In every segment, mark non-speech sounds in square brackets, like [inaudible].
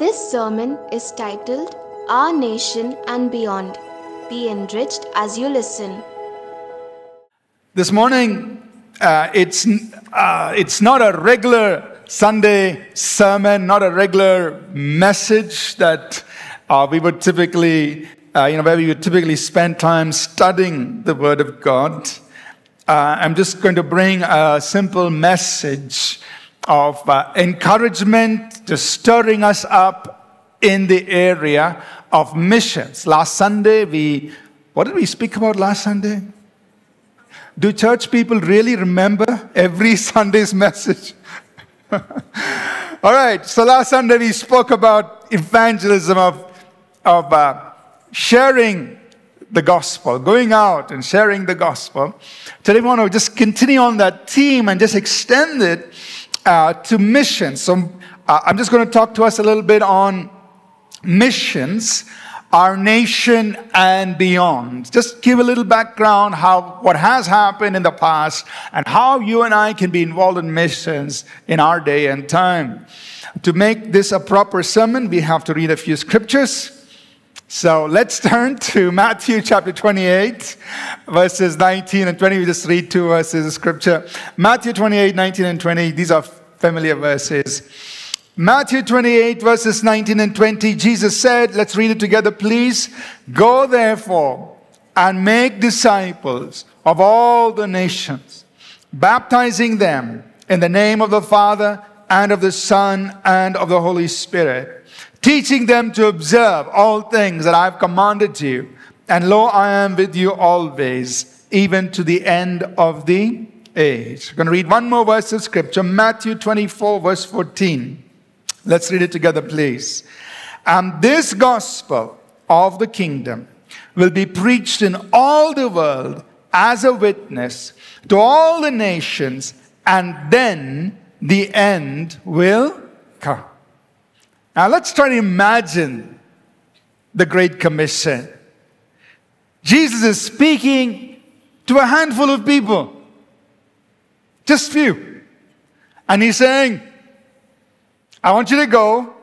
This sermon is titled Our Nation and Beyond. Be enriched as you listen. This morning, uh, it's, uh, it's not a regular Sunday sermon, not a regular message that uh, we would typically, uh, you know, where we would typically spend time studying the Word of God. Uh, I'm just going to bring a simple message of uh, encouragement, just stirring us up in the area of missions. Last Sunday, we, what did we speak about last Sunday? Do church people really remember every [laughs] Sunday's message? [laughs] All right, so last Sunday we spoke about evangelism, of, of uh, sharing the gospel, going out and sharing the gospel. Today we want to just continue on that theme and just extend it uh, to missions. So uh, I'm just going to talk to us a little bit on missions, our nation and beyond. Just give a little background how what has happened in the past and how you and I can be involved in missions in our day and time. To make this a proper sermon, we have to read a few scriptures. So let's turn [laughs] to Matthew chapter 28, verses 19 and 20. We just read two verses of scripture. Matthew 28, 19 and 20. These are familiar verses. Matthew 28, verses 19 and 20, Jesus said, let's read it together, please. Go therefore and make disciples of all the nations, baptizing them in the name of the Father and of the Son and of the Holy Spirit, teaching them to observe all things that I've commanded you. And lo, I am with you always, even to the end of the age. I'm going to read one more verse of scripture, Matthew 24, verse 14. Let's read it together, please. And this gospel of the kingdom will be preached in all the world as a witness to all the nations, and then the end will come. Now let's try to imagine the Great Commission. Jesus is speaking to a handful of people, just few. And he's saying, I want you to go.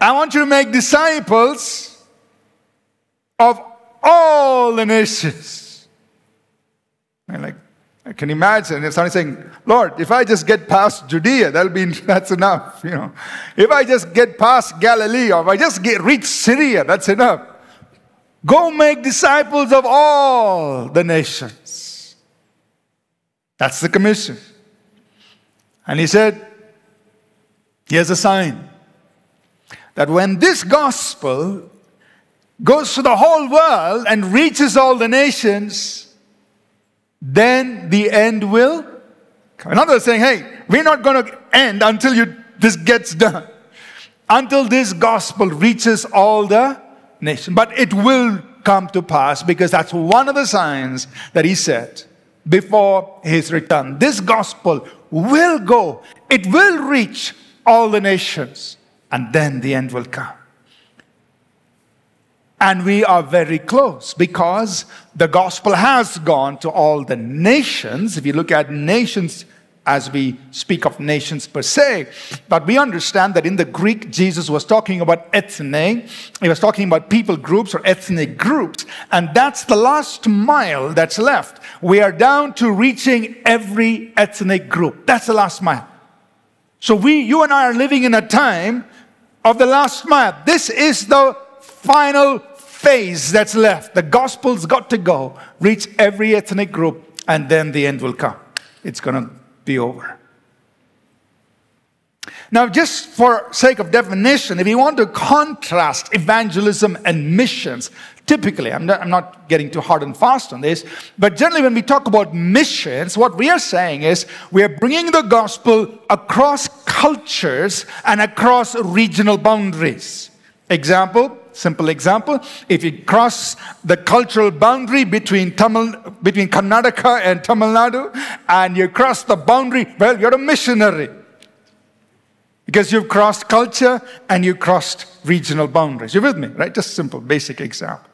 I want you to make disciples of all the nations. And like, I can imagine if somebody saying, Lord, if I just get past Judea, that'll be [laughs] that's enough. You know, if I just get past Galilee, or if I just get reach Syria, that's enough. Go make disciples of all the nations. That's the commission. And he said, Here's a sign that when this gospel goes to the whole world and reaches all the nations, then the end will come. In other words, saying, hey, we're not going to end until you, this gets done, until this gospel reaches all the nations. But it will come to pass because that's one of the signs that he said before his return. This gospel will go, it will reach all the nations, and then the end will come. And we are very close because the gospel has gone to all the nations. If you look at nations as we speak of nations per se, but we understand that in the Greek, Jesus was talking about ethne. He was talking about people groups or ethnic groups. And that's the last mile that's left. We are down to reaching every ethnic group. That's the last mile. So we, you and I are living in a time of the last mile. This is the final phase that's left. The gospel's got to go, reach every ethnic group, and then the end will come. It's going to be over. Now, just for sake of definition, if you want to contrast evangelism and missions, typically, I'm not, I'm not, getting too hard and fast on this, but generally, when we talk about missions, what we are saying is we are bringing the gospel across cultures and across regional boundaries. Example, simple example, if you cross the cultural boundary between, Tamil, between Karnataka and Tamil Nadu, and you cross the boundary, well, you're a missionary. Because you've crossed culture and you crossed regional boundaries. You're with me, right? Just simple, basic example.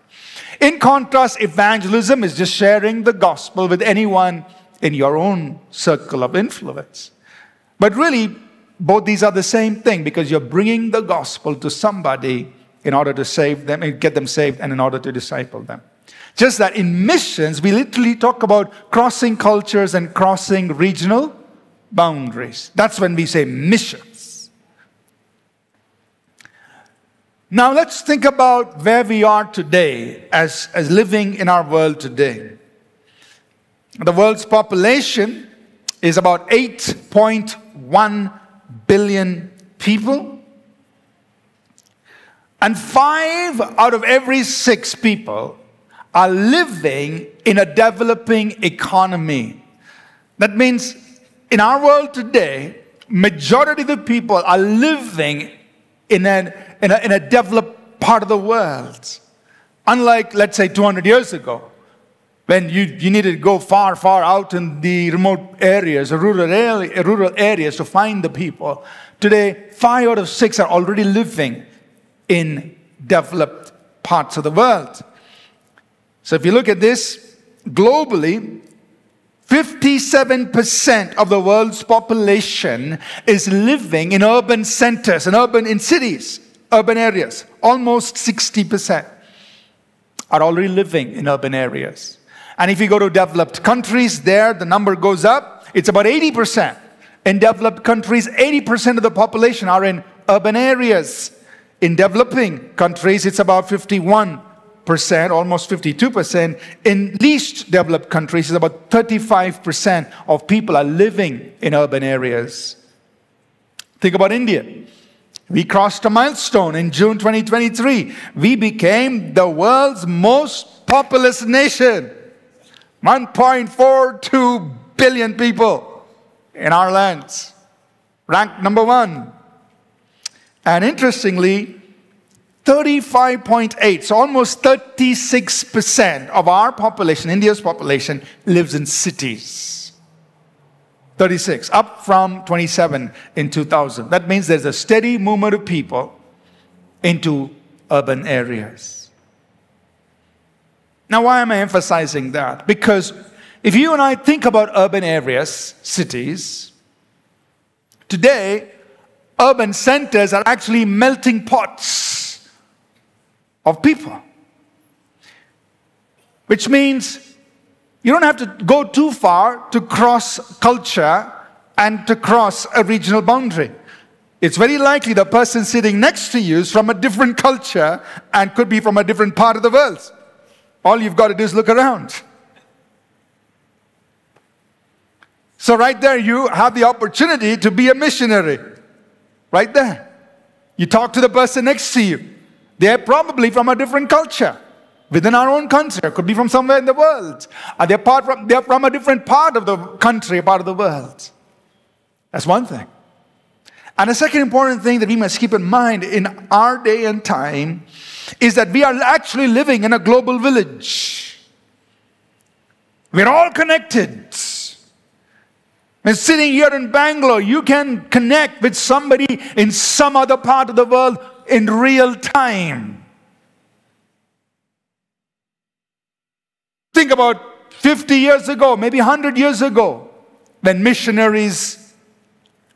In contrast, evangelism is just sharing the gospel with anyone in your own circle of influence. But really, both these are the same thing because you're bringing the gospel to somebody in order to save them and get them saved and in order to disciple them. Just that in missions, we literally talk about crossing cultures and crossing regional boundaries. That's when we say missions. Now let's think about where we are today as, as living in our world today. The world's population is about 8.1 billion people. And five out of every six people are living in a developing economy. That means in our world today, majority of the people are living in, an, in, a, in a developed part of the world. Unlike, let's say, 200 years ago, when you, you needed to go far, far out in the remote areas, rural, area, rural areas to find the people. Today, five out of six are already living in developed parts of the world. So if you look at this globally, 57% of the world's population is living in urban centers and urban in cities, urban areas. Almost 60% are already living in urban areas. And if you go to developed countries, there the number goes up. It's about 80%. In developed countries, 80% of the population are in urban areas. In developing countries, it's about 51 percent, almost 52%. In least developed countries, it's about 35% of people are living in urban areas. Think about India. We crossed a milestone in June 2023. We became the world's most populous nation. 1.42 billion people in our lands. Ranked number one. And interestingly, 35.8, so almost 36% of our population, India's population, lives in cities. 36, up from 27 in 2000. That means there's a steady movement of people into urban areas. Now, why am I emphasizing that? Because if you and I think about urban areas, cities, today, urban centers are actually melting pots of people. Which means you don't have to go too far to cross culture and to cross a regional boundary. It's very likely the person sitting next to you is from a different culture and could be from a different part of the world. All you've got to do is look around. So, right there, you have the opportunity to be a missionary. Right there. You talk to the person next to you. They're probably from a different culture within our own country, could be from somewhere in the world. Uh, are they part from, they're from a different part of the country, part of the world. That's one thing. And a second important thing that we must keep in mind in our day and time is that we are actually living in a global village. We're all connected. And sitting here in Bangalore, you can connect with somebody in some other part of the world in real time. Think about 50 years ago, maybe 100 years ago, when missionaries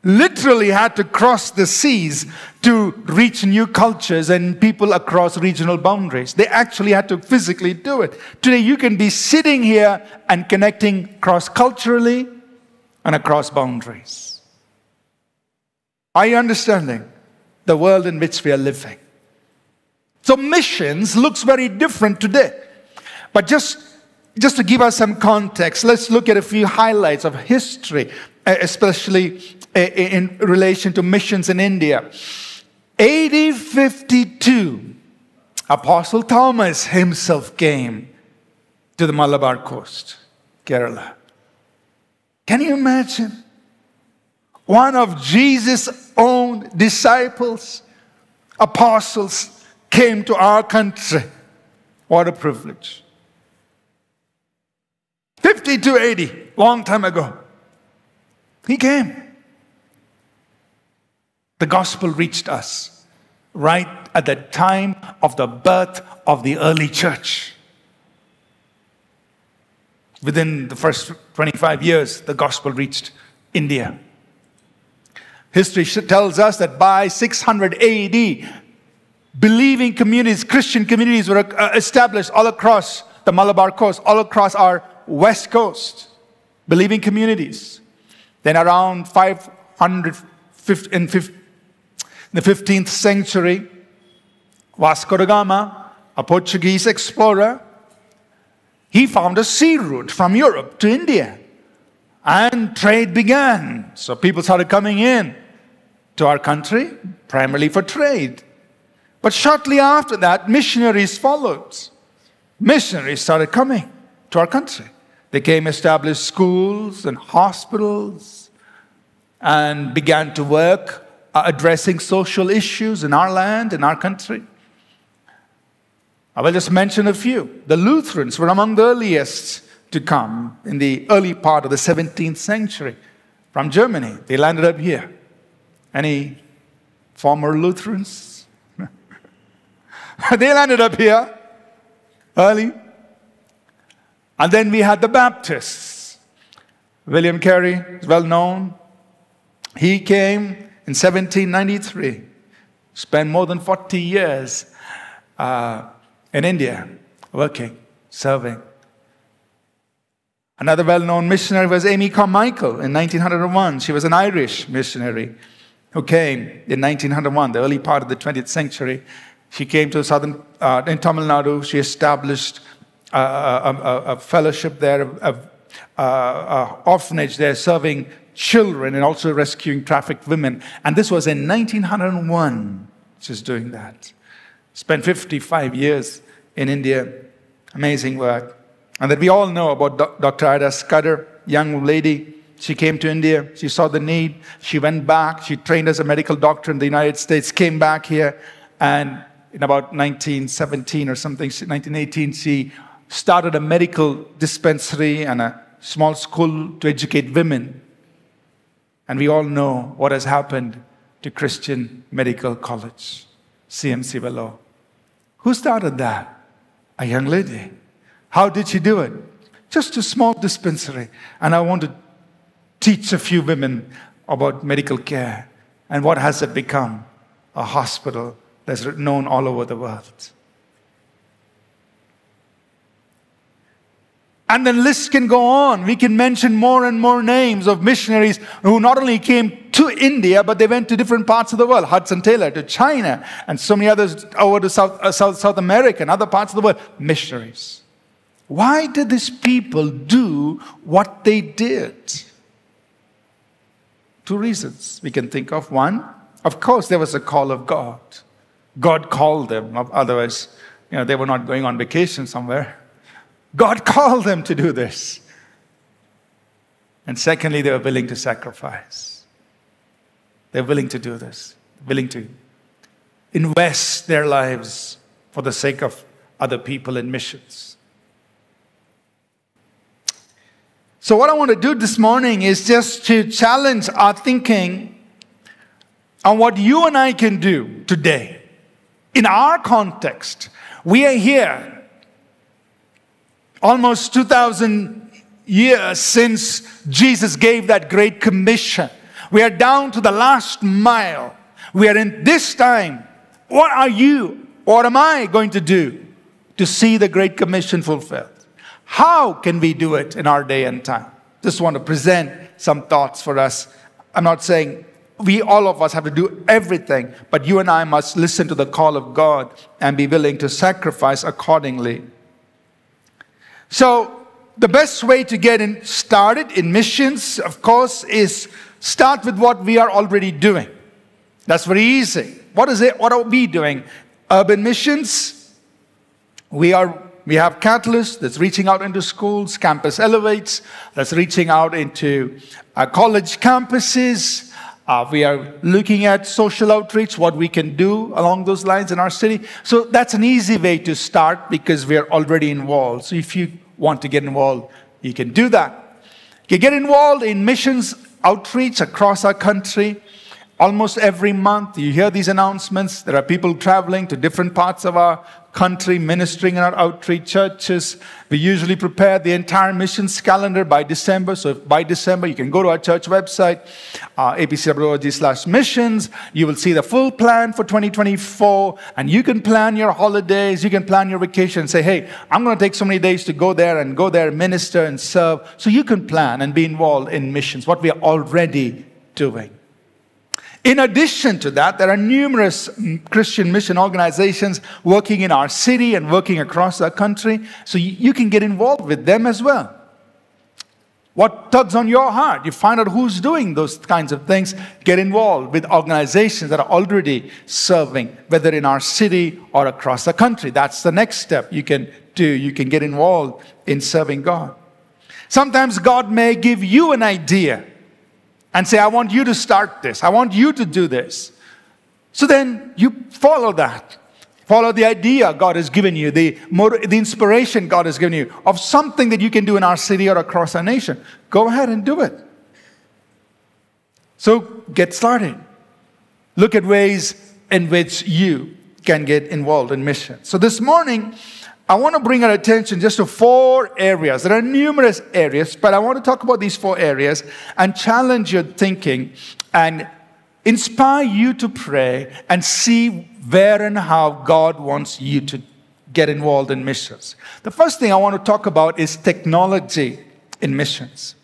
literally had to cross the seas to reach new cultures and people across regional boundaries. They actually had to physically do it. Today, you can be sitting here and connecting cross culturally and across boundaries. Are you understanding? the world in which we are living. So missions looks very different today. But just, just to give us some context, let's look at a few highlights of history, especially in relation to missions in India. 1852, Apostle Thomas himself came to the Malabar coast, Kerala. Can you imagine? one of Jesus' own disciples, apostles, came to our country. What a privilege. 50 to 80, long time ago. He came. The gospel reached us right at the time of the birth of the early church. Within the first 25 years, the gospel reached India. History tells us that by 600 AD, believing communities, Christian communities were uh, established all across the Malabar coast, all across our west coast. Believing communities. Then around 500 in the 15th century, Vasco da Gama, a Portuguese explorer, he found a sea route from Europe to India. And trade began. So people started coming in to our country, primarily for trade. But shortly after that, missionaries followed. Missionaries started coming to our country. They came, established schools and hospitals, and began to work uh, addressing social issues in our land, in our country. I will just mention a few. The Lutherans were among the earliest to come in the early part of the 17th century from Germany. They landed up here. Any former Lutherans? [laughs] they landed up here early. And then we had the Baptists. William Carey is well known. He came in 1793, spent more than 40 years uh, in India working, serving. Another well known missionary was Amy Carmichael in 1901. She was an Irish missionary who came in 1901, the early part of the 20th century. She came to southern, uh, in Tamil Nadu. She established a, a, a fellowship there, a, a, orphanage there, serving children and also rescuing trafficked women. And this was in 1901. She's doing that. Spent 55 years in India. Amazing work. And that we all know about Dr. Ida Scudder, young lady. She came to India. She saw the need. She went back. She trained as a medical doctor in the United States, came back here, and in about 1917 or something, 1918, she started a medical dispensary and a small school to educate women. And we all know what has happened to Christian Medical College, CMC Vellore. Who started that? A young lady. How did she do it? Just a small dispensary. And I want to teach a few women about medical care. And what has it become? A hospital that's known all over the world. And the list can go on. We can mention more and more names of missionaries who not only came to India, but they went to different parts of the world. Hudson Taylor to China, and so many others over to South, uh, South, South America and other parts of the world. Missionaries. Why did these people do what they did? Two reasons we can think of. One, of course, there was a call of God. God called them, otherwise, you know, they were not going on vacation somewhere. God called them to do this. And secondly, they were willing to sacrifice. They're willing to do this, willing to invest their lives for the sake of other people and missions. So, what I want to do this morning is just to challenge our thinking on what you and I can do today. In our context, we are here almost 2,000 years since Jesus gave that great commission. We are down to the last mile. We are in this time. What are you, what am I going to do to see the great commission fulfilled? How can we do it in our day and time? Just want to present some thoughts for us. I'm not saying we, all of us, have to do everything, but you and I must listen to the call of God and be willing to sacrifice accordingly. So, the best way to get in started in missions, of course, is start with what we are already doing. That's very easy. What is it? What are we doing? Urban missions. We are we have Catalyst that's reaching out into schools, Campus Elevates that's reaching out into uh, college campuses. Uh, we are looking at social outreach, what we can do along those lines in our city. So that's an easy way to start because we are already involved. So if you want to get involved, you can do that. You get involved in missions outreach across our country. Almost every month, you hear these announcements. There are people traveling to different parts of our country, ministering in our outreach churches. We usually prepare the entire missions calendar by December. So, by December, you can go to our church website, uh, apc.org slash missions. You will see the full plan for 2024, and you can plan your holidays, you can plan your vacation, say, hey, I'm going to take so many days to go there and go there, minister and serve. So, you can plan and be involved in missions, what we are already doing. In addition to that, there are numerous mm, Christian mission organizations working in our city and working across our country, so you can get involved with them as well. What tugs on your heart? You find out who's doing those kinds of things. Get involved with organizations that are already serving, whether in our city or across the country. That's the next step you can do. You can get involved in serving God. Sometimes God may give you an idea and say, I want you to start this. I want you to do this. So then you follow that. Follow the idea God has given you, the, the inspiration God has given you of something that you can do in our city or across our nation. Go ahead and do it. So get started. Look at ways in which you can get involved in mission. So this morning, I want to bring our attention just to four areas. There are numerous areas, but I want to talk about these four areas and challenge your thinking and inspire you to pray and see where and how God wants you to get involved in missions. The first thing I want to talk about is technology in missions.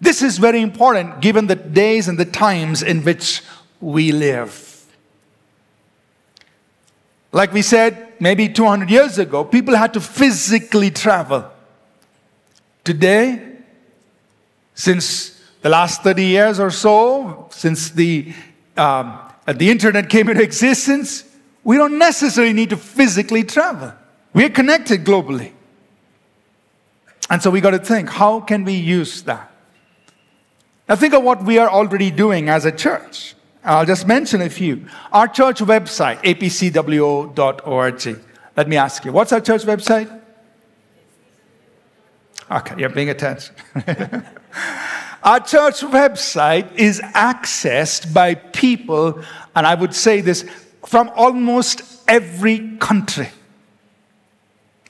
This is very important given the days and the times in which we live. Like we said, maybe 200 years ago, people had to physically travel. Today, since the last 30 years or so, since the, um, the internet came into existence, we don't necessarily need to physically travel. We're connected globally. And so we got to think how can we use that? Now, think of what we are already doing as a church. I'll just mention a few. Our church website, apcwo.org. Let me ask you, what's our church website? Okay, you're paying attention. [laughs] our church website is accessed by people, and I would say this, from almost every country.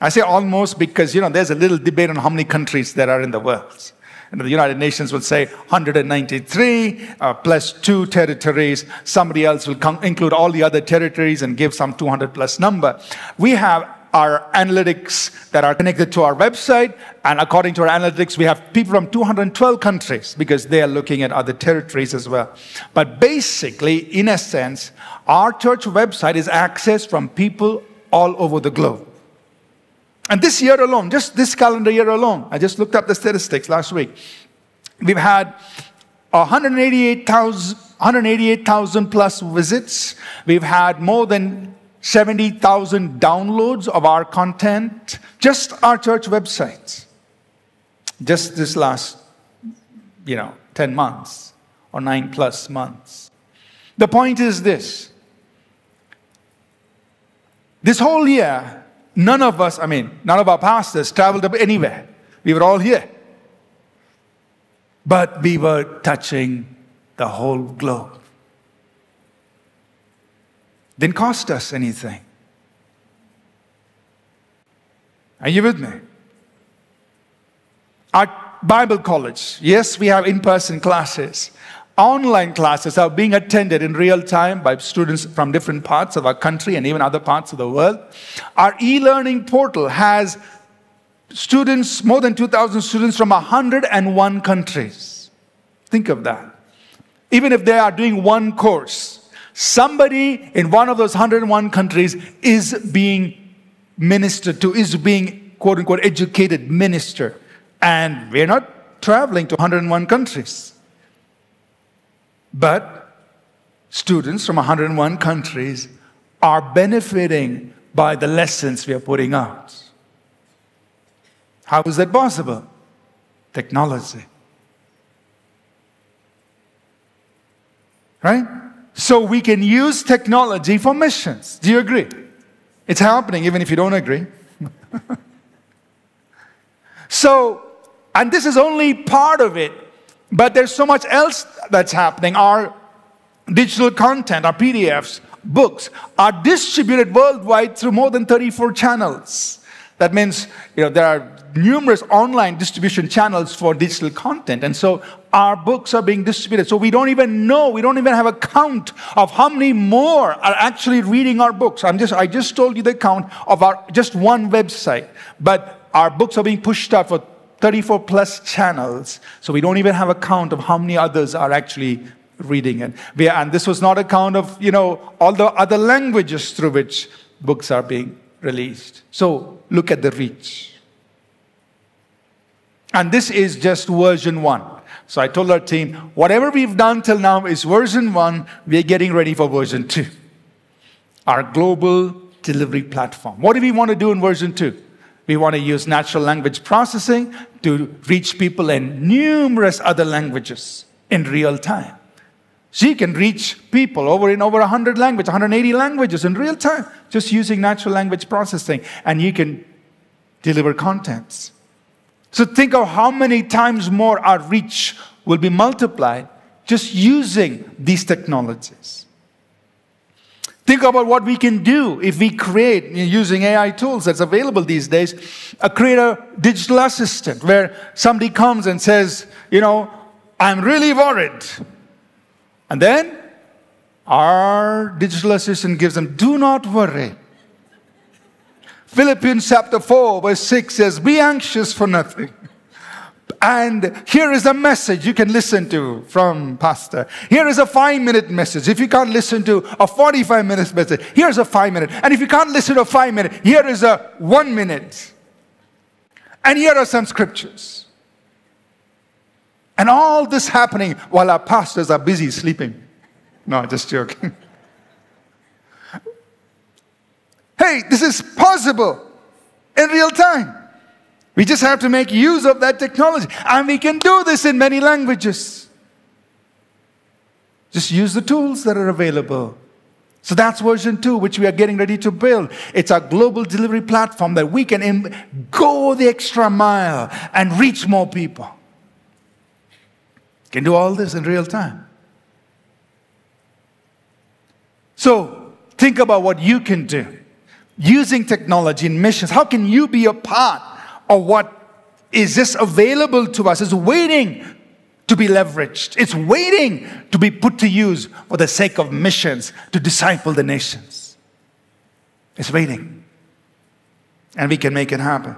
I say almost because, you know, there's a little debate on how many countries there are in the world. And the United Nations would say 193 uh, plus two territories. Somebody else will include all the other territories and give some 200 plus number. We have our analytics that are connected to our website. And according to our analytics, we have people from 212 countries because they are looking at other territories as well. But basically, in a sense, our church website is accessed from people all over the globe. And this year alone, just this calendar year alone, I just looked up the statistics last week. We've had 188,000 188, plus visits. We've had more than 70,000 downloads of our content, just our church websites. Just this last, you know, 10 months or 9 plus months. The point is this. This whole year, None of us, I mean, none of our pastors traveled anywhere. We were all here. But we were touching the whole globe. Didn't cost us anything. Are you with me? Our Bible college, yes, we have in person classes. Online classes are being attended in real time by students from different parts of our country and even other parts of the world. Our e learning portal has students, more than 2,000 students from 101 countries. Think of that. Even if they are doing one course, somebody in one of those 101 countries is being ministered to, is being quote unquote educated minister. And we're not traveling to 101 countries. But students from 101 countries are benefiting by the lessons we are putting out. How is that possible? Technology. Right? So we can use technology for missions. Do you agree? It's happening even if you don't agree. [laughs] so, and this is only part of it but there's so much else that's happening. Our digital content, our PDFs, books, are distributed worldwide through more than 34 channels. That means you know, there are numerous online distribution channels for digital content. And so our books are being distributed. So we don't even know, we don't even have a count of how many more are actually reading our books. I'm just, I just told you the count of our just one website. But our books are being pushed out for 34 plus channels. So we don't even have a count of how many others are actually reading it. We, and this was not a count of, you know, all the other languages through which books are being released. So look at the reach. And this is just version one. So I told our team, whatever we've done till now is version one, we're getting ready for version two. Our global delivery platform. What do we want to do in version two? We want to use natural language processing to reach people in numerous other languages in real time. You can reach people over in over 100 languages, 180 languages in real time, just using natural language processing, and you can deliver contents. So think of how many times more our reach will be multiplied just using these technologies. Think about what we can do if we create, using AI tools that's available these days, a create a digital assistant where somebody comes and says, you know, I'm really worried. And then our digital assistant gives them, do not worry. Philippians chapter 4, verse 6 says, Be anxious for nothing. And here is a message you can listen to from Pastor. Here is a five minute message. If you can't listen to a 45 minute message, here's a five minute. And if you can't listen to a five minute, here is a one minute. And here are some scriptures. And all this happening while our pastors are busy sleeping. No, just joking. [laughs] hey, this is possible in real time. We just have to make use of that technology. And we can do this in many languages. Just use the tools that are available. So that's version two, which we are getting ready to build. It's a global delivery platform that we can go the extra mile and reach more people. Can do all this in real time. So think about what you can do using technology in missions. How can you be a part of what is just available to us? It's waiting to be leveraged, it's waiting to be put to use for the sake of missions to disciple the nations. It's waiting. And we can make it happen.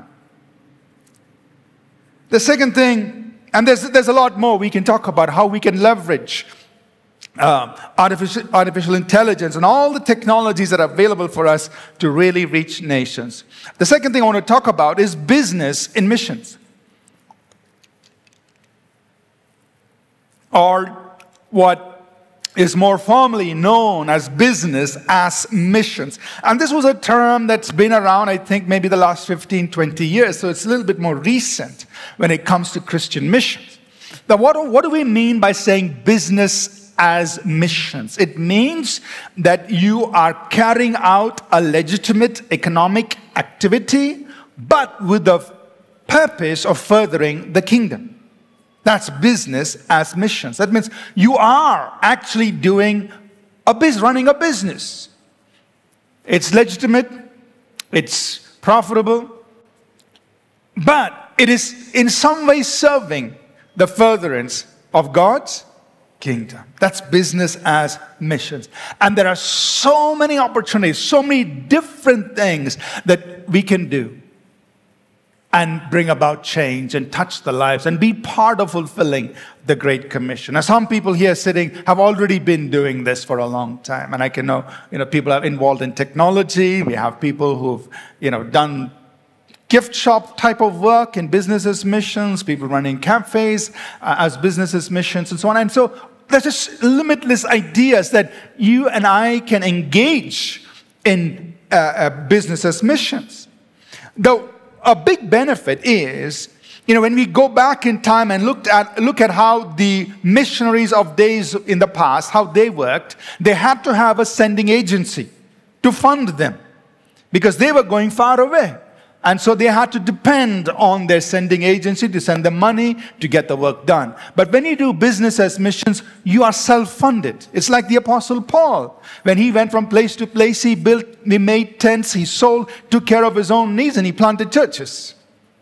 The second thing, and there's, there's a lot more we can talk about how we can leverage uh, artificial, artificial intelligence and all the technologies that are available for us to really reach nations. The second thing I want to talk about is business in missions. Or what is more formally known as business as missions. And this was a term that's been around, I think, maybe the last 15, 20 years. So it's a little bit more recent when it comes to Christian missions. Now, what, what do we mean by saying business as missions. It means that you are carrying out a legitimate economic activity, but with the purpose of furthering the kingdom. That's business as missions. That means you are actually doing a business, running a business. It's legitimate, it's profitable, but it is in some way serving the furtherance of God's kingdom. That's business as missions. And there are so many opportunities, so many different things that we can do and bring about change and touch the lives and be part of fulfilling the Great Commission. Now, some people here sitting have already been doing this for a long time. And I can know, you know, people are involved in technology. We have people who've, you know, done gift shop type of work in businesses missions, people running cafes uh, as businesses missions, and so on. And so there's just limitless ideas that you and I can engage in uh, uh, businesses missions. Though a big benefit is, you know, when we go back in time and looked at, look at how the missionaries of days in the past, how they worked, they had to have a sending agency to fund them because they were going far away. And so they had to depend on their sending agency to send them money to get the work done. But when you do business as missions, you are self funded. It's like the Apostle Paul. When he went from place to place, he built, he made tents, he sold, took care of his own needs, and he planted churches.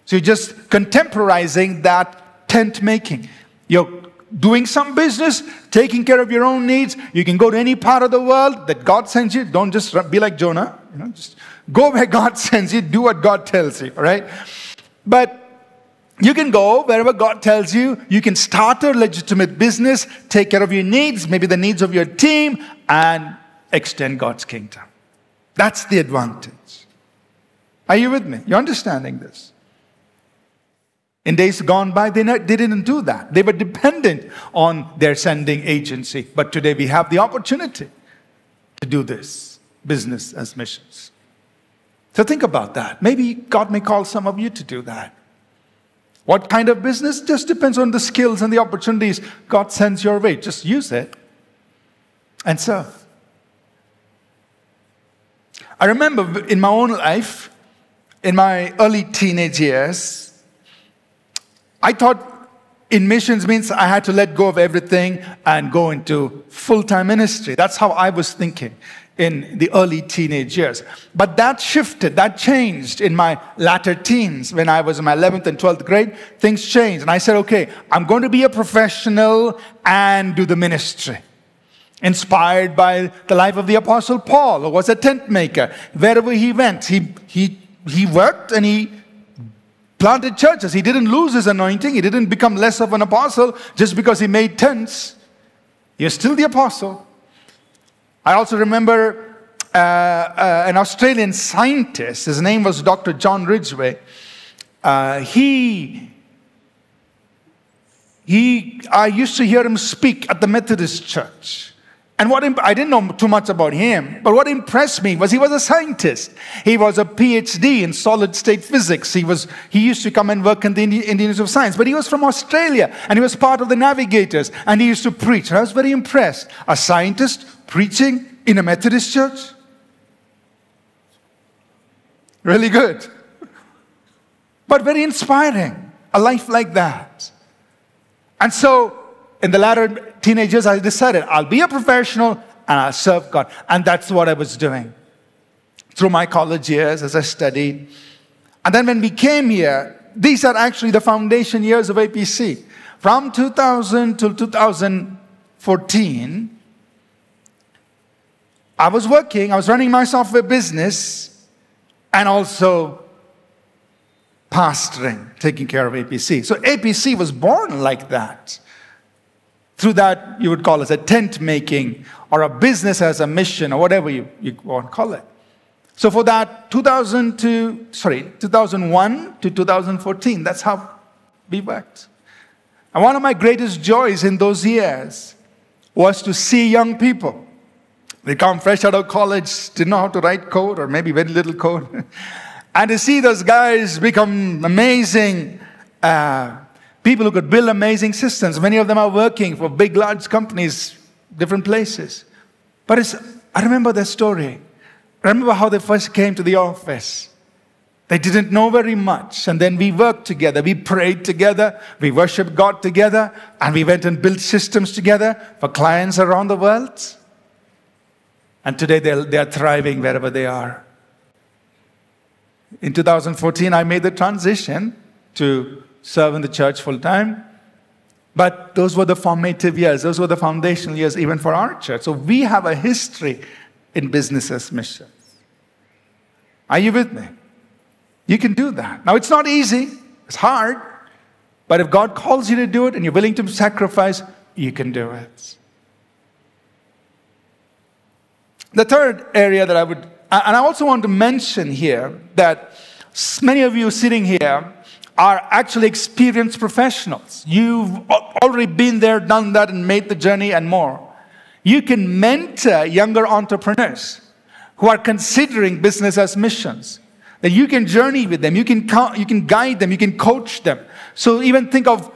So you're just contemporizing that tent making. You're doing some business, taking care of your own needs. You can go to any part of the world that God sends you. Don't just be like Jonah. You know, just Go where God [laughs] sends you, do what God tells you, right? But you can go wherever God tells you. You can start a legitimate business, take care of your needs, maybe the needs of your team, and extend God's kingdom. That's the advantage. Are you with me? You're understanding this? In days gone by, they, they didn't do that. They were dependent on their sending agency. But today we have the opportunity to do this business as missions. So think about that. Maybe God may call some of you to do that. What kind of business? Just depends on the skills and the opportunities God sends your way. Just use it and serve. I remember in my own life, in my early teenage years, I thought in missions means I had to let go of everything and go into full time ministry. That's how I was thinking in the early teenage years. But that shifted, that changed in my latter teens when I was in my 11th and 12th grade. Things changed. And I said, okay, I'm going to be a professional and do the ministry. Inspired by the life of the Apostle Paul, who was a tent maker. Wherever he went, he, he, he worked and he planted churches. He didn't lose his anointing, he didn't become less of an apostle just because he made tents. Was still the apostle. I also remember uh, uh, an Australian scientist, his name was Dr. John Ridgway. Uh, he, he, I used to hear him speak at the Methodist Church. And what I didn't know too much about him, but what impressed me was he was a scientist. He was a PhD in solid state physics. He was he used to come and work in the Indian Institute of Science, but he was from Australia and he was part of the navigators and he used to preach. And I was very impressed. A scientist preaching in a Methodist church? Really good. But very inspiring, a life like that. And so, in the latter teenagers, I decided I'll be a professional and I'll serve God. And that's what I was doing through my college years as I studied. And then when we came here, these are actually the foundation years of APC. From 2000 to 2014, I was working, I was running my software business and also pastoring, taking care of APC. So APC was born like that. Through that, you would call it a tent making or a business as a mission or whatever you, you want to call it. So for that 2000 to, sorry, 2001 to 2014, that's how we worked. And one of my greatest joys in those years was to see young people they come fresh out of college, didn't know how to write code or maybe very little code. [laughs] and to see those guys become amazing uh, people who could build amazing systems. Many of them are working for big, large companies, different places. But it's, I remember their story. I remember how they first came to the office. They didn't know very much. And then we worked together. We prayed together. We worshiped God together. And we went and built systems together for clients around the world. And today they are thriving wherever they are. In 2014, I made the transition to serve in the church full time. But those were the formative years, those were the foundational years, even for our church. So we have a history in businesses missions. Are you with me? You can do that. Now, it's not easy, it's hard. But if God calls you to do it and you're willing to sacrifice, you can do it. The third area that I would, and I also want to mention here that many of you sitting here are actually experienced professionals. You've already been there, done that, and made the journey and more. You can mentor younger entrepreneurs who are considering business as missions. That you can journey with them, you can, you can guide them, you can coach them. So even think of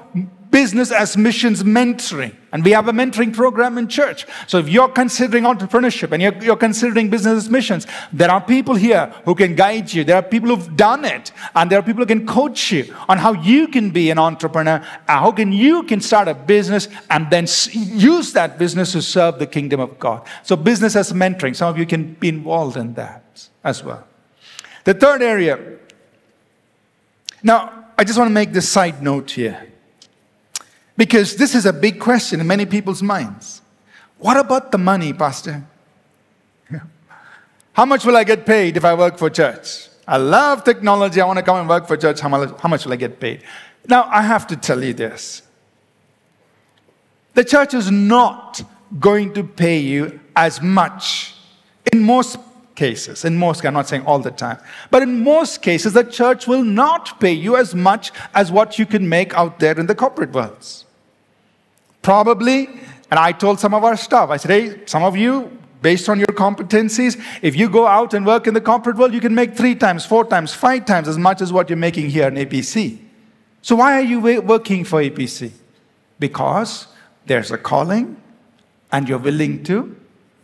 business as missions mentoring. And we have a mentoring program in church. So if you're considering entrepreneurship and you're, you're, considering business as missions, there are people here who can guide you. There are people who've done it. And there are people who can coach you on how you can be an entrepreneur, uh, how can you can start a business and then use that business to serve the kingdom of God. So business as mentoring, some of you can be involved in that as well. The third area. Now, I just want to make this side note here. Because this is a big question in many people's minds. What about the money, Pastor? [laughs] How much will I get paid if I work for church? I love technology. I want to come and work for church. How much, how much will I get paid? Now, I have to tell you this the church is not going to pay you as much in most cases. In most, I'm not saying all the time, but in most cases, the church will not pay you as much as what you can make out there in the corporate worlds. Probably, and I told some of our staff, I said, hey, some of you, based on your competencies, if you go out and work in the corporate world, you can make three times, four times, five times as much as what you're making here in APC. So why are you working for APC? Because there's a calling and you're willing to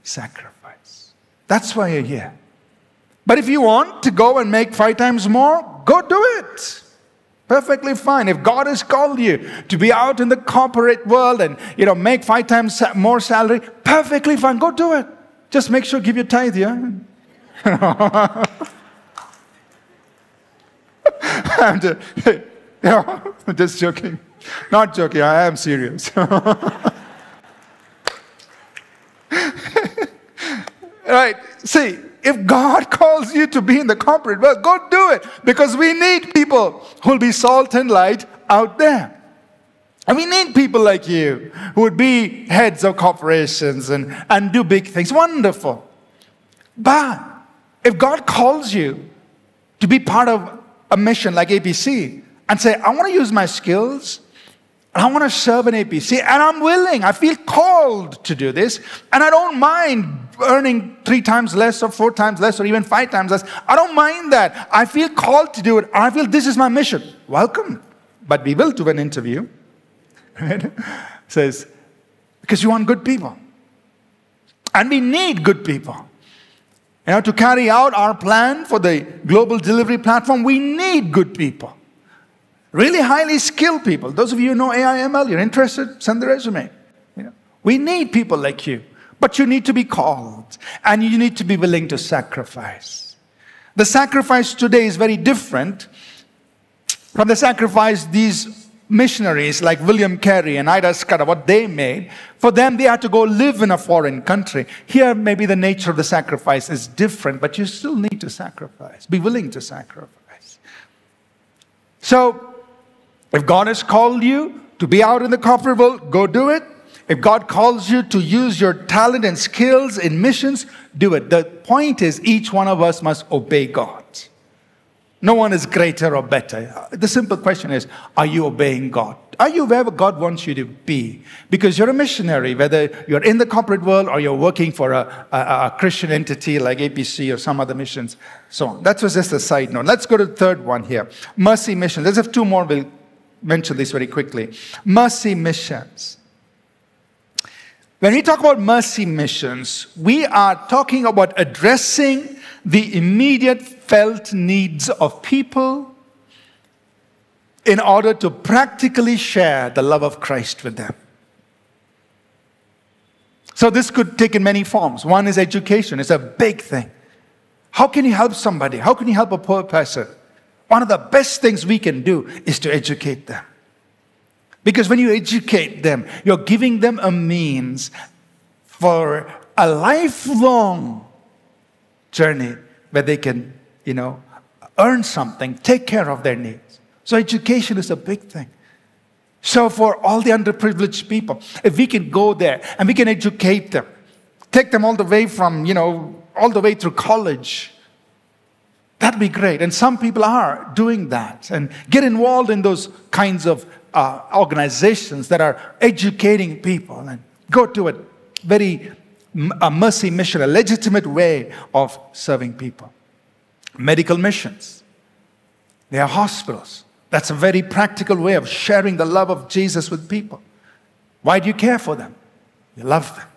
sacrifice. That's why you're here. But if you want to go and make five times more, go do it. Perfectly fine. If God has called you to be out in the corporate world and you know make five times more salary, perfectly fine. Go do it. Just make sure give your tithe, yeah. [laughs] I'm just, [laughs] just joking. Not joking. I am serious. [laughs] right. See, if God calls you to be in the corporate world, go do it because we need people who'll be salt and light out there. And we need people like you who would be heads of corporations and, and do big things. Wonderful. But if God calls you to be part of a mission like APC and say, I want to use my skills I want to serve an APC, and I'm willing. I feel called to do this, and I don't mind earning three times less, or four times less, or even five times less. I don't mind that. I feel called to do it. I feel this is my mission. Welcome. But we will do an interview. [laughs] Right? Says, because you want good people. And we need good people. You know, to carry out our plan for the global delivery platform, we need good people. Really highly skilled people. Those of you who know AIML, you're interested, send the resume. You know, we need people like you, but you need to be called and you need to be willing to sacrifice. The sacrifice today is very different from the sacrifice these missionaries like William Carey and Ida Scudder, what they made. For them, they had to go live in a foreign country. Here, maybe the nature of the sacrifice is different, but you still need to sacrifice, be willing to sacrifice. So, if God has called you to be out in the corporate world, go do it. If God calls you to use your talent and skills in missions, do it. The point is, each one of us must obey God. No one is greater or better. The simple question is, are you obeying God? Are you wherever God wants you to be? Because you're a missionary, whether you're in the corporate world or you're working for a, a, a Christian entity like APC or some other missions, so on. That was just a side note. Let's go to the third one here Mercy Mission. Let's have two more. We'll mention this very quickly. Mercy missions. When we talk about mercy missions, we are talking about addressing the immediate felt needs of people in order to practically share the love of Christ with them. So, this could take in many forms. One is education, it's a big thing. How can you help somebody? How can you help a poor person? One of the best things we can do is to educate them. Because when you educate them, you're giving them a means for a lifelong journey where they can, you know, earn something, take care of their needs. So education is a big thing. So for all the underprivileged people, if we can go there and we can educate them, take them all the way from, you know, all the way through college, That'd be great. And some people are doing that and get involved in those kinds of uh, organizations that are educating people and go to a very a mercy mission, a legitimate way of serving people. Medical missions. There are hospitals That's a very practical way of sharing the love of Jesus with people. Why do you care for them? You love them.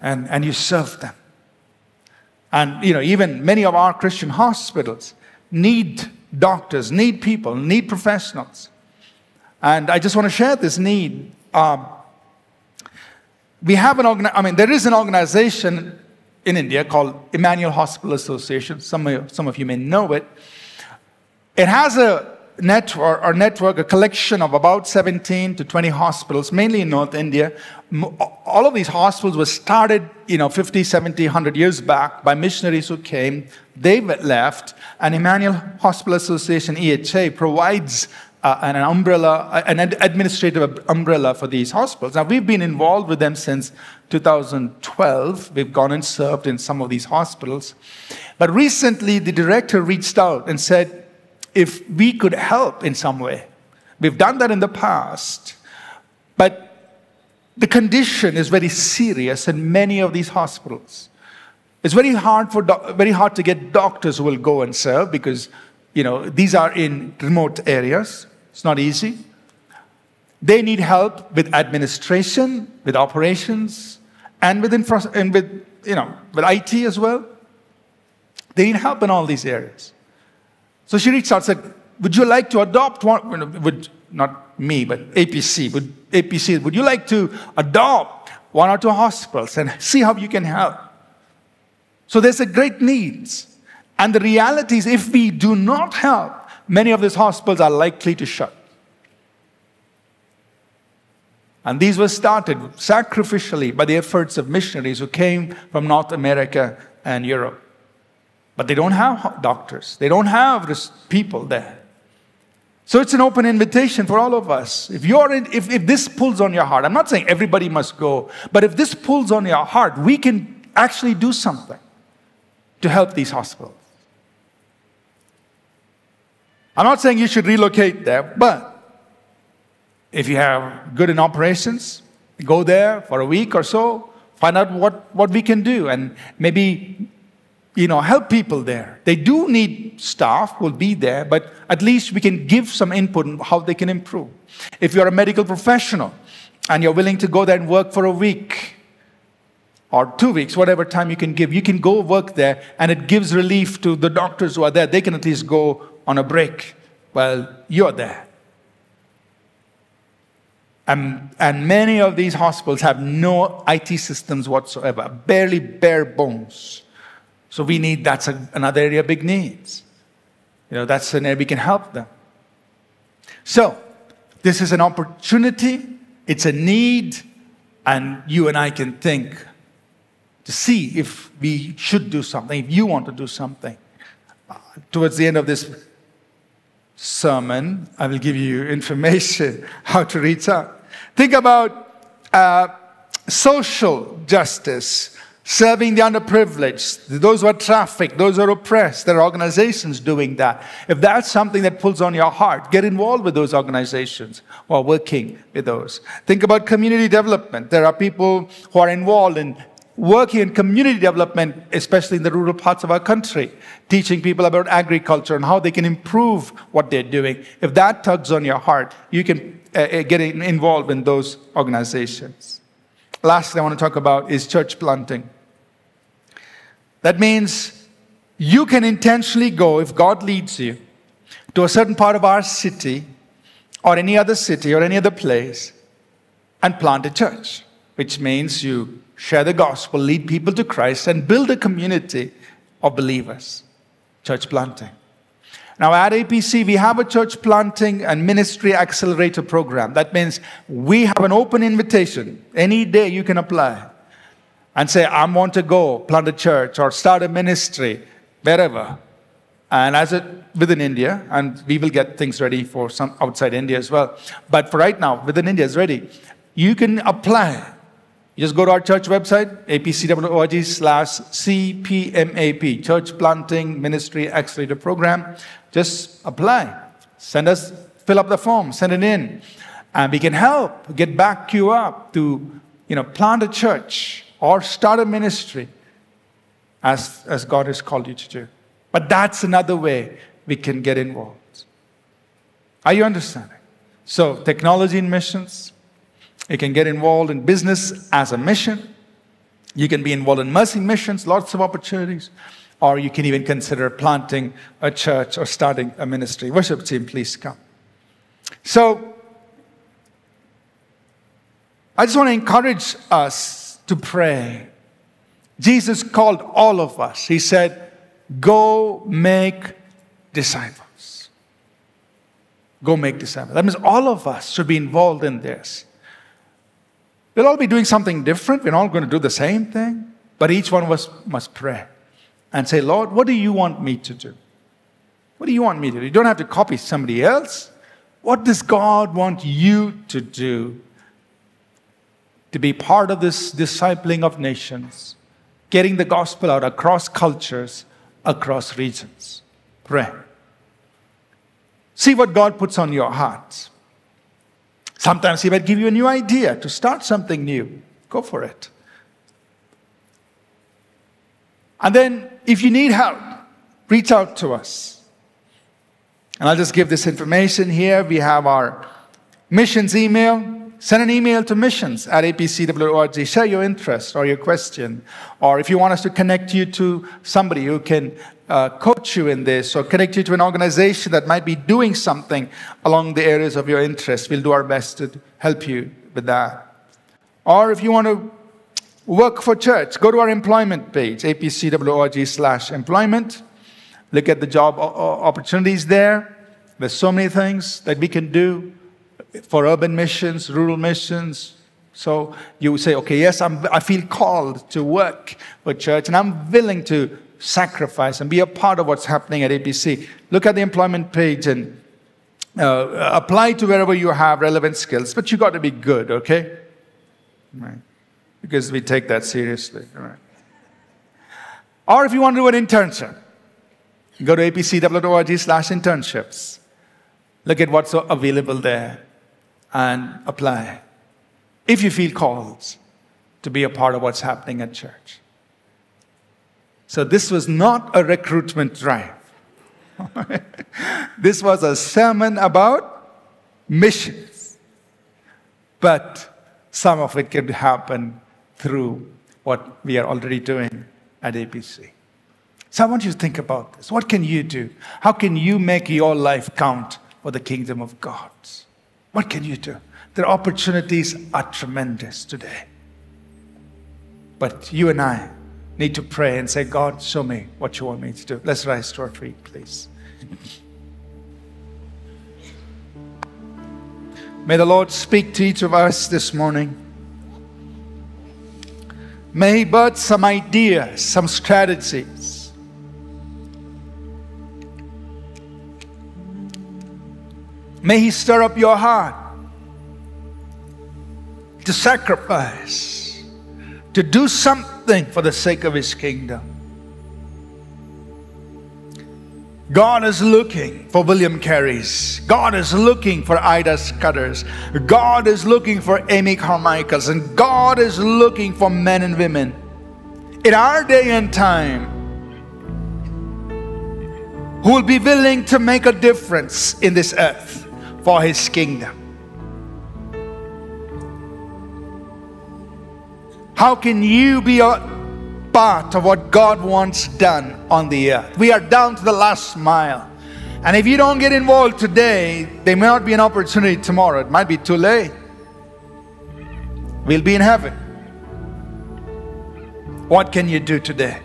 And, and you serve them. And, you know, even many of our Christian hospitals need doctors, need people, need professionals. And I just want to share this need. Um, we have an organ- I mean, there is an organization in India called Emmanuel Hospital Association. Some of, some of you may know it. It has a network, or network, a collection of about 17 to 20 hospitals, mainly in North India. All of these hospitals were started, you know, 50, 70, 100 years back by missionaries who came. They left, and Emmanuel Hospital Association, EHA, provides uh, an umbrella, an administrative umbrella for these hospitals. Now, we've been involved with them since 2012. We've gone and served in some of these hospitals. But recently, the director reached out and said if we could help in some way. We've done that in the past, but the condition is very serious in many of these hospitals. It's very hard, for very hard to get doctors who will go and serve because you know, these are in remote areas. It's not easy. They need help with administration, with operations, and with, infra- and with, you know, with IT as well. They need help in all these areas. So she reached out and said, Would you like to adopt one? Would, not me, but APC. Would, APC, would you like to adopt one or two hospitals and see how you can help? So there's a great needs. And the reality is, if we do not help, many of these hospitals are likely to shut. And these were started sacrificially by the efforts of missionaries who came from North America and Europe. But they don't have doctors, they don't have people there. So it's an open invitation for all of us. If, you're in, if, if this pulls on your heart, I'm not saying everybody must go, but if this pulls on your heart, we can actually do something to help these hospitals. I'm not saying you should relocate there, but if you have good in operations, go there for a week or so, find out what, what we can do, and maybe you know, help people there. They do need staff, will be there, but at least we can give some input on how they can improve. If you're a medical professional and you're willing to go there and work for a week or two weeks, whatever time you can give, you can go work there and it gives relief to the doctors who are there. They can at least go on a break while you're there. And, and many of these hospitals have no IT systems whatsoever, barely bare bones. So we need, that's a, another area big needs. You know, that's an area we can help them. So, this is an opportunity, it's a need, and you and I can think to see if we should do something, if you want to do something. Uh, towards the end of this sermon, I will give you information [laughs] how to reach out. Think about uh, social justice, serving the underprivileged, those who are trafficked, those who are oppressed. There are organizations doing that. If that's something that pulls on your heart, get involved with those organizations or working with those. Think about community development. There are people who are involved in working in community development, especially in the rural parts of our country, teaching people about agriculture and how they can improve what they're doing. If that tugs on your heart, you can uh, uh get involved in those organizations. Lastly, I want to talk about is church planting. That means you can intentionally go, if God leads you, to a certain part of our city or any other city or any other place and plant a church, which means you share the gospel, lead people to Christ, and build a community of believers. Church planting. Now, at APC, we have a church planting and ministry accelerator program. That means we have an open invitation. Any day you can apply and say, I want to go plant a church or start a ministry, wherever. And as it within India, and we will get things ready for some outside India as well. But for right now, within India is ready. You can apply you just go to our church website, apc.org slash CPMAP, Church Planting Ministry Accelerator Program. Just apply. Send us, fill up the form, send it in. And we can help get back you up to, you know, plant a church or start a ministry as, as God has called you to do. But that's another way we can get involved. Are you understanding? So, technology in missions, you can get involved in business as a mission. You can be involved in mercy missions, lots of opportunities. Or you can even consider planting a church or starting a ministry. Worship team, please come. So, I just want to encourage us to pray. Jesus called all of us. He said, Go make disciples. Go make disciples. That means all of us should be involved in this. We'll all be doing something different. We're all going to do the same thing. But each one of us must pray and say, Lord, what do you want me to do? What do you want me to do? You don't have to copy somebody else. What does God want you to do to be part of this discipling of nations, getting the gospel out across cultures, across regions? Pray. See what God puts on your heart. Sometimes He might give you a new idea to start something new. Go for it. And then, if you need help, reach out to us. And I'll just give this information here. We have our missions email. Send an email to missions at apcwo.org. Share your interest or your question. Or if you want us to connect you to somebody who can uh, coach you in this or connect you to an organization that might be doing something along the areas of your interest, we'll do our best to help you with that. Or if you want to work for church, go to our employment page, apcwo.org slash employment. Look at the job opportunities there. There's so many things that we can do for urban missions, rural missions. So you say, okay, yes, I'm, I feel called to work for church, and I'm willing to sacrifice and be a part of what's happening at APC. Look at the employment page and uh, apply to wherever you have relevant skills, but you got to be good, okay? Right. Because we take that seriously, right? Or if you want to do an internship, go to apc.org slash internships. Look at what's available there and apply if you feel called to be a part of what's happening at church. So, this was not a recruitment drive. [laughs] this was a sermon about missions. But some of it can happen through what we are already doing at APC. So I want you to think about this. What can you do? How can you make your life count for the kingdom of God? What can you do? The opportunities are tremendous today. But you and I need to pray and say, God, show me what you want me to do. Let's rise to our feet, please. May the Lord speak to each of us this morning. May He birth some ideas, some strategies May He stir up your heart to sacrifice, to do something for the sake of His kingdom. God is looking for William Carey's. God is looking for Ida Scudders. God is looking for Amy Carmichaels. And God is looking for men and women in our day and time who will be willing to make a difference in this earth for his kingdom. How can you be a part of what God wants done on the earth? We are down to the last mile. And if you don't get involved today, there may not be an opportunity tomorrow. It might be too late. We'll be in heaven. What can you do today?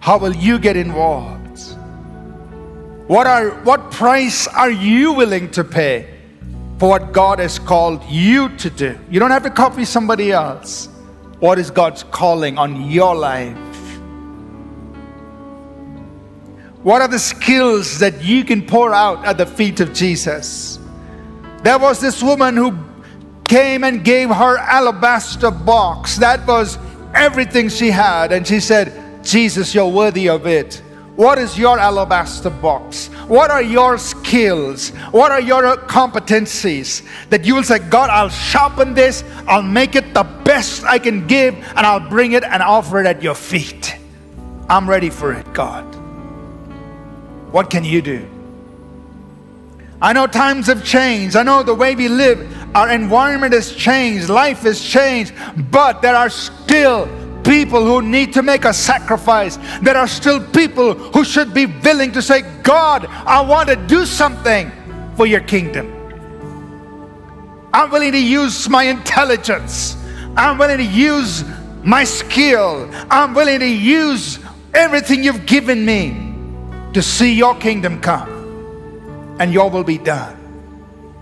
How will you get involved? What, are, what price are you willing to pay for what God has called you to do? You don't have to copy somebody else. What is God's calling on your life? What are the skills that you can pour out at the feet of Jesus? There was this woman who came and gave her alabaster box. That was everything she had. And she said, Jesus, you're worthy of it. What is your alabaster box? What are your skills? What are your competencies that you will say, God, I'll sharpen this, I'll make it the best I can give, and I'll bring it and offer it at your feet. I'm ready for it, God. What can you do? I know times have changed. I know the way we live, our environment has changed, life has changed, but there are still people who need to make a sacrifice. There are still people who should be willing to say, God, I want to do something for your kingdom. I'm willing to use my intelligence. I'm willing to use my skill. I'm willing to use everything you've given me to see your kingdom come and your will be done.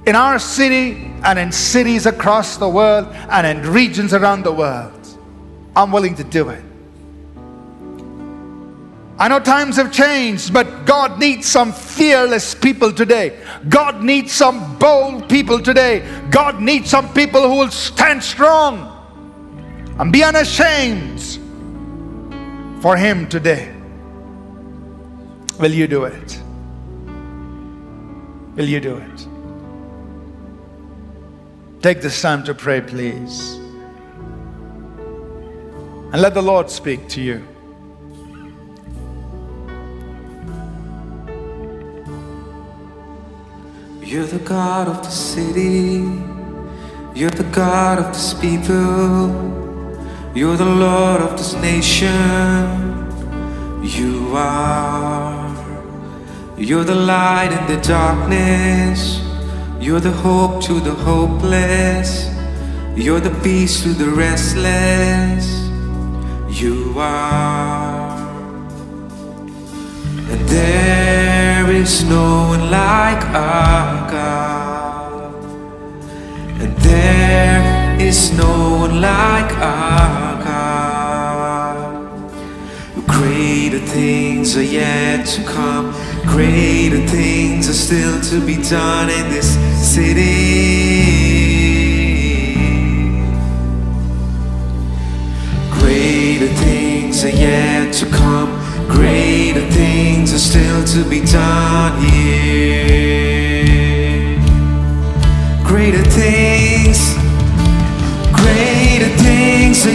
In our city and in cities across the world and in regions around the world, I'm willing to do it. I know times have changed, but God needs some fearless people today. God needs some bold people today. God needs some people who will stand strong and be unashamed for Him today. Will you do it? Will you do it? Take this time to pray, please. And let the Lord speak to you. You're the God of the city. You're the God of this people. You're the Lord of this nation. You are. You're the light in the darkness. You're the hope to the hopeless. You're the peace to the restless. You are. And there is no one like our God. And there is no one like our God. Greater things are yet to come. Greater things are still to be done in this city. To be done here. Greater things, greater things are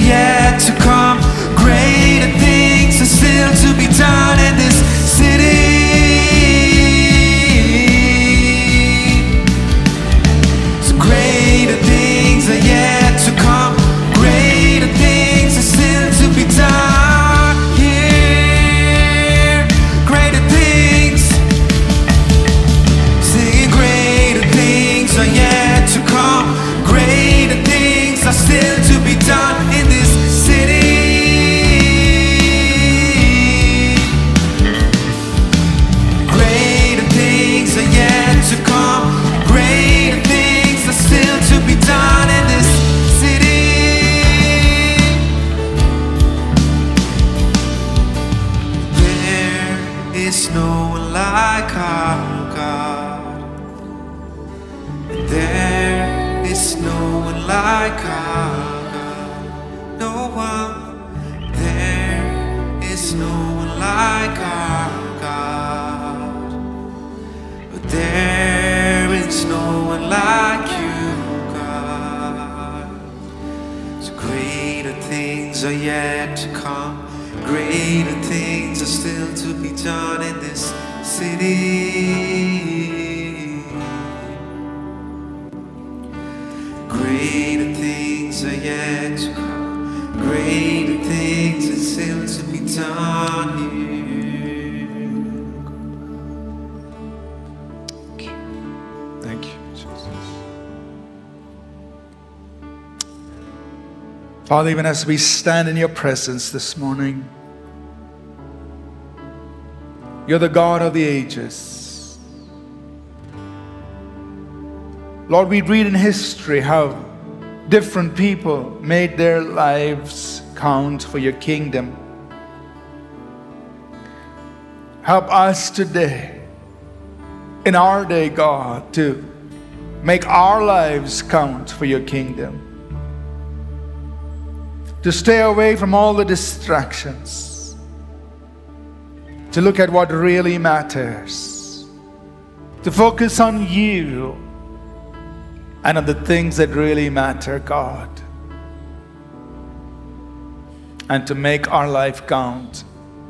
Greater things are yet to come. Greater things are still to be done here. Thank you, Jesus. Father, even as we stand in your presence this morning, you're the God of the ages. Lord, we read in history how different people made their lives count for your kingdom. Help us today, in our day, God, to make our lives count for your kingdom. To stay away from all the distractions. To look at what really matters. To focus on you and on the things that really matter, God. And to make our life count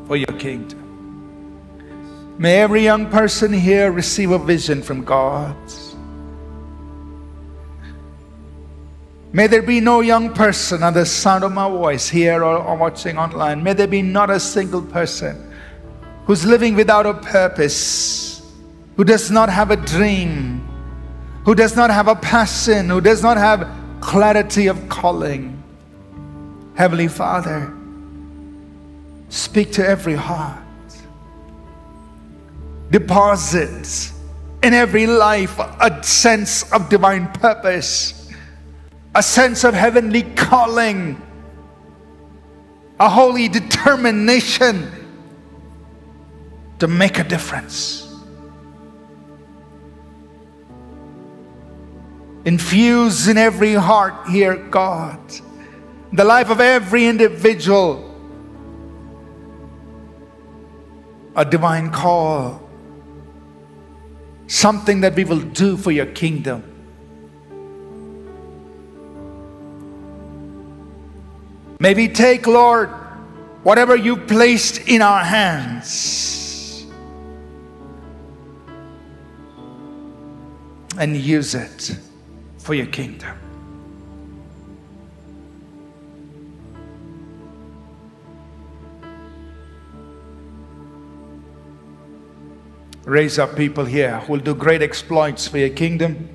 for your kingdom. May every young person here receive a vision from God. May there be no young person on the sound of my voice here or watching online. May there be not a single person who's living without a purpose, who does not have a dream, who does not have a passion, who does not have clarity of calling. Heavenly Father, speak to every heart. Deposit in every life a sense of divine purpose a sense of heavenly calling, a holy determination to make a difference. Infuse in every heart here, God, the life of every individual, a divine call, something that we will do for your kingdom. May we take, Lord, whatever you placed in our hands. And use it for your kingdom. Raise up people here who will do great exploits for your kingdom.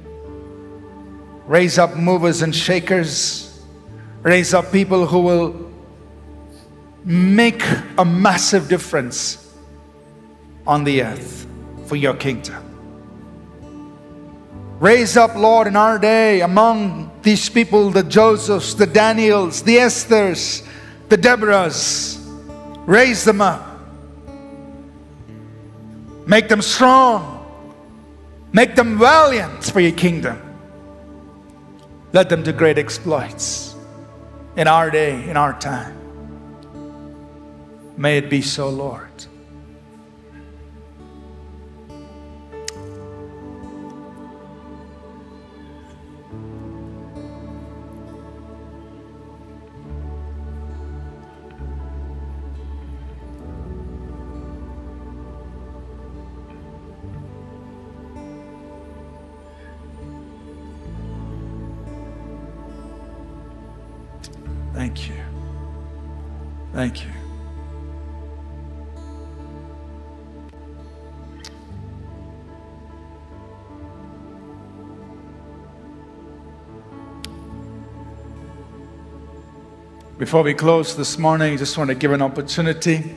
Raise up movers and shakers raise up people who will make a massive difference on the earth for your kingdom. Raise up, Lord, in our day among these people the Josephs, the Daniels, the Esthers, the Deborahs. Raise them up. Make them strong. Make them valiant for your kingdom. Let them do great exploits in our day, in our time. May it be so, Lord. Thank you. Before we close this morning, I just want to give an opportunity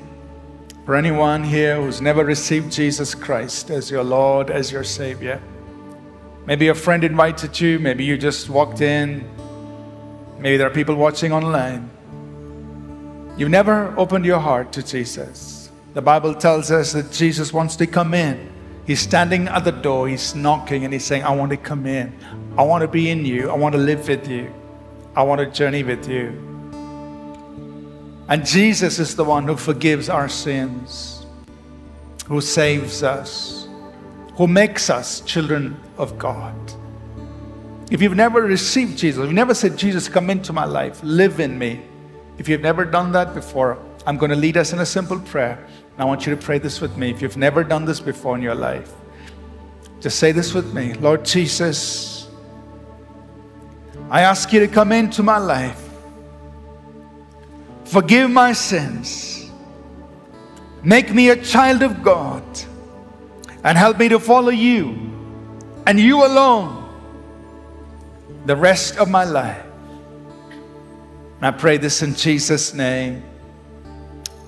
for anyone here who's never received Jesus Christ as your Lord, as your Savior. Maybe a friend invited you, maybe you just walked in, Maybe there are people watching online. You've never opened your heart to Jesus. The Bible tells us that Jesus wants to come in. He's standing at the door, he's knocking, and he's saying, I want to come in. I want to be in you. I want to live with you. I want to journey with you. And Jesus is the one who forgives our sins, who saves us, who makes us children of God. If you've never received Jesus, if you've never said, Jesus, come into my life, live in me. If you've never done that before, I'm going to lead us in a simple prayer. And I want you to pray this with me. If you've never done this before in your life, just say this with me Lord Jesus, I ask you to come into my life, forgive my sins, make me a child of God, and help me to follow you and you alone the rest of my life. And I pray this in Jesus' name.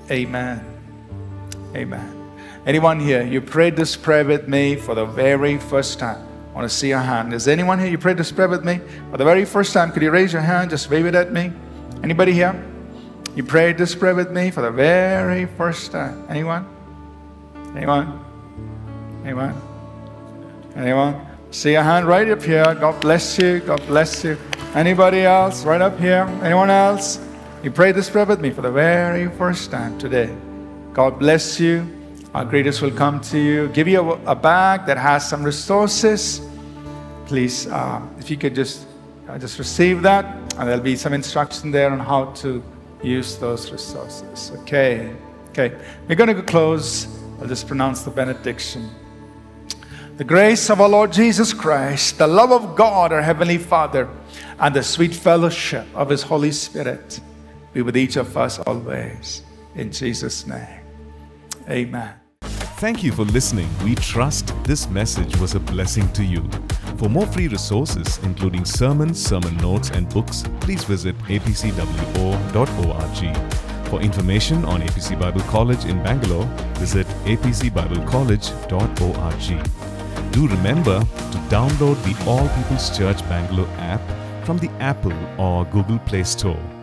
Amen. Amen. Anyone here, you prayed this prayer with me for the very first time? I want to see your hand. Is anyone here you prayed this prayer with me for the very first time? Could you raise your hand? Just wave it at me. Anybody here? You prayed this prayer with me for the very first time. Anyone? Anyone? Anyone? Anyone? See your hand right up here. God bless you. God bless you. Anybody else? Right up here. Anyone else? You prayed this prayer with me for the very first time today. God bless you. Our greatest will come to you, give you a, a bag that has some resources. Please, uh, if you could just uh, just receive that, and there'll be some instruction there on how to use those resources. Okay, okay. We're going to close I'll just pronounce the benediction. The grace of our Lord Jesus Christ, the love of God, our Heavenly Father, and the sweet fellowship of His Holy Spirit be with each of us always. In Jesus' name. Amen. Thank you for listening. We trust this message was a blessing to you. For more free resources, including sermons, sermon notes, and books, please visit apcwo.org. For information on APC Bible College in Bangalore, visit apcbiblecollege.org. Do remember to download the All People's Church Bangalore app from the Apple or Google Play Store.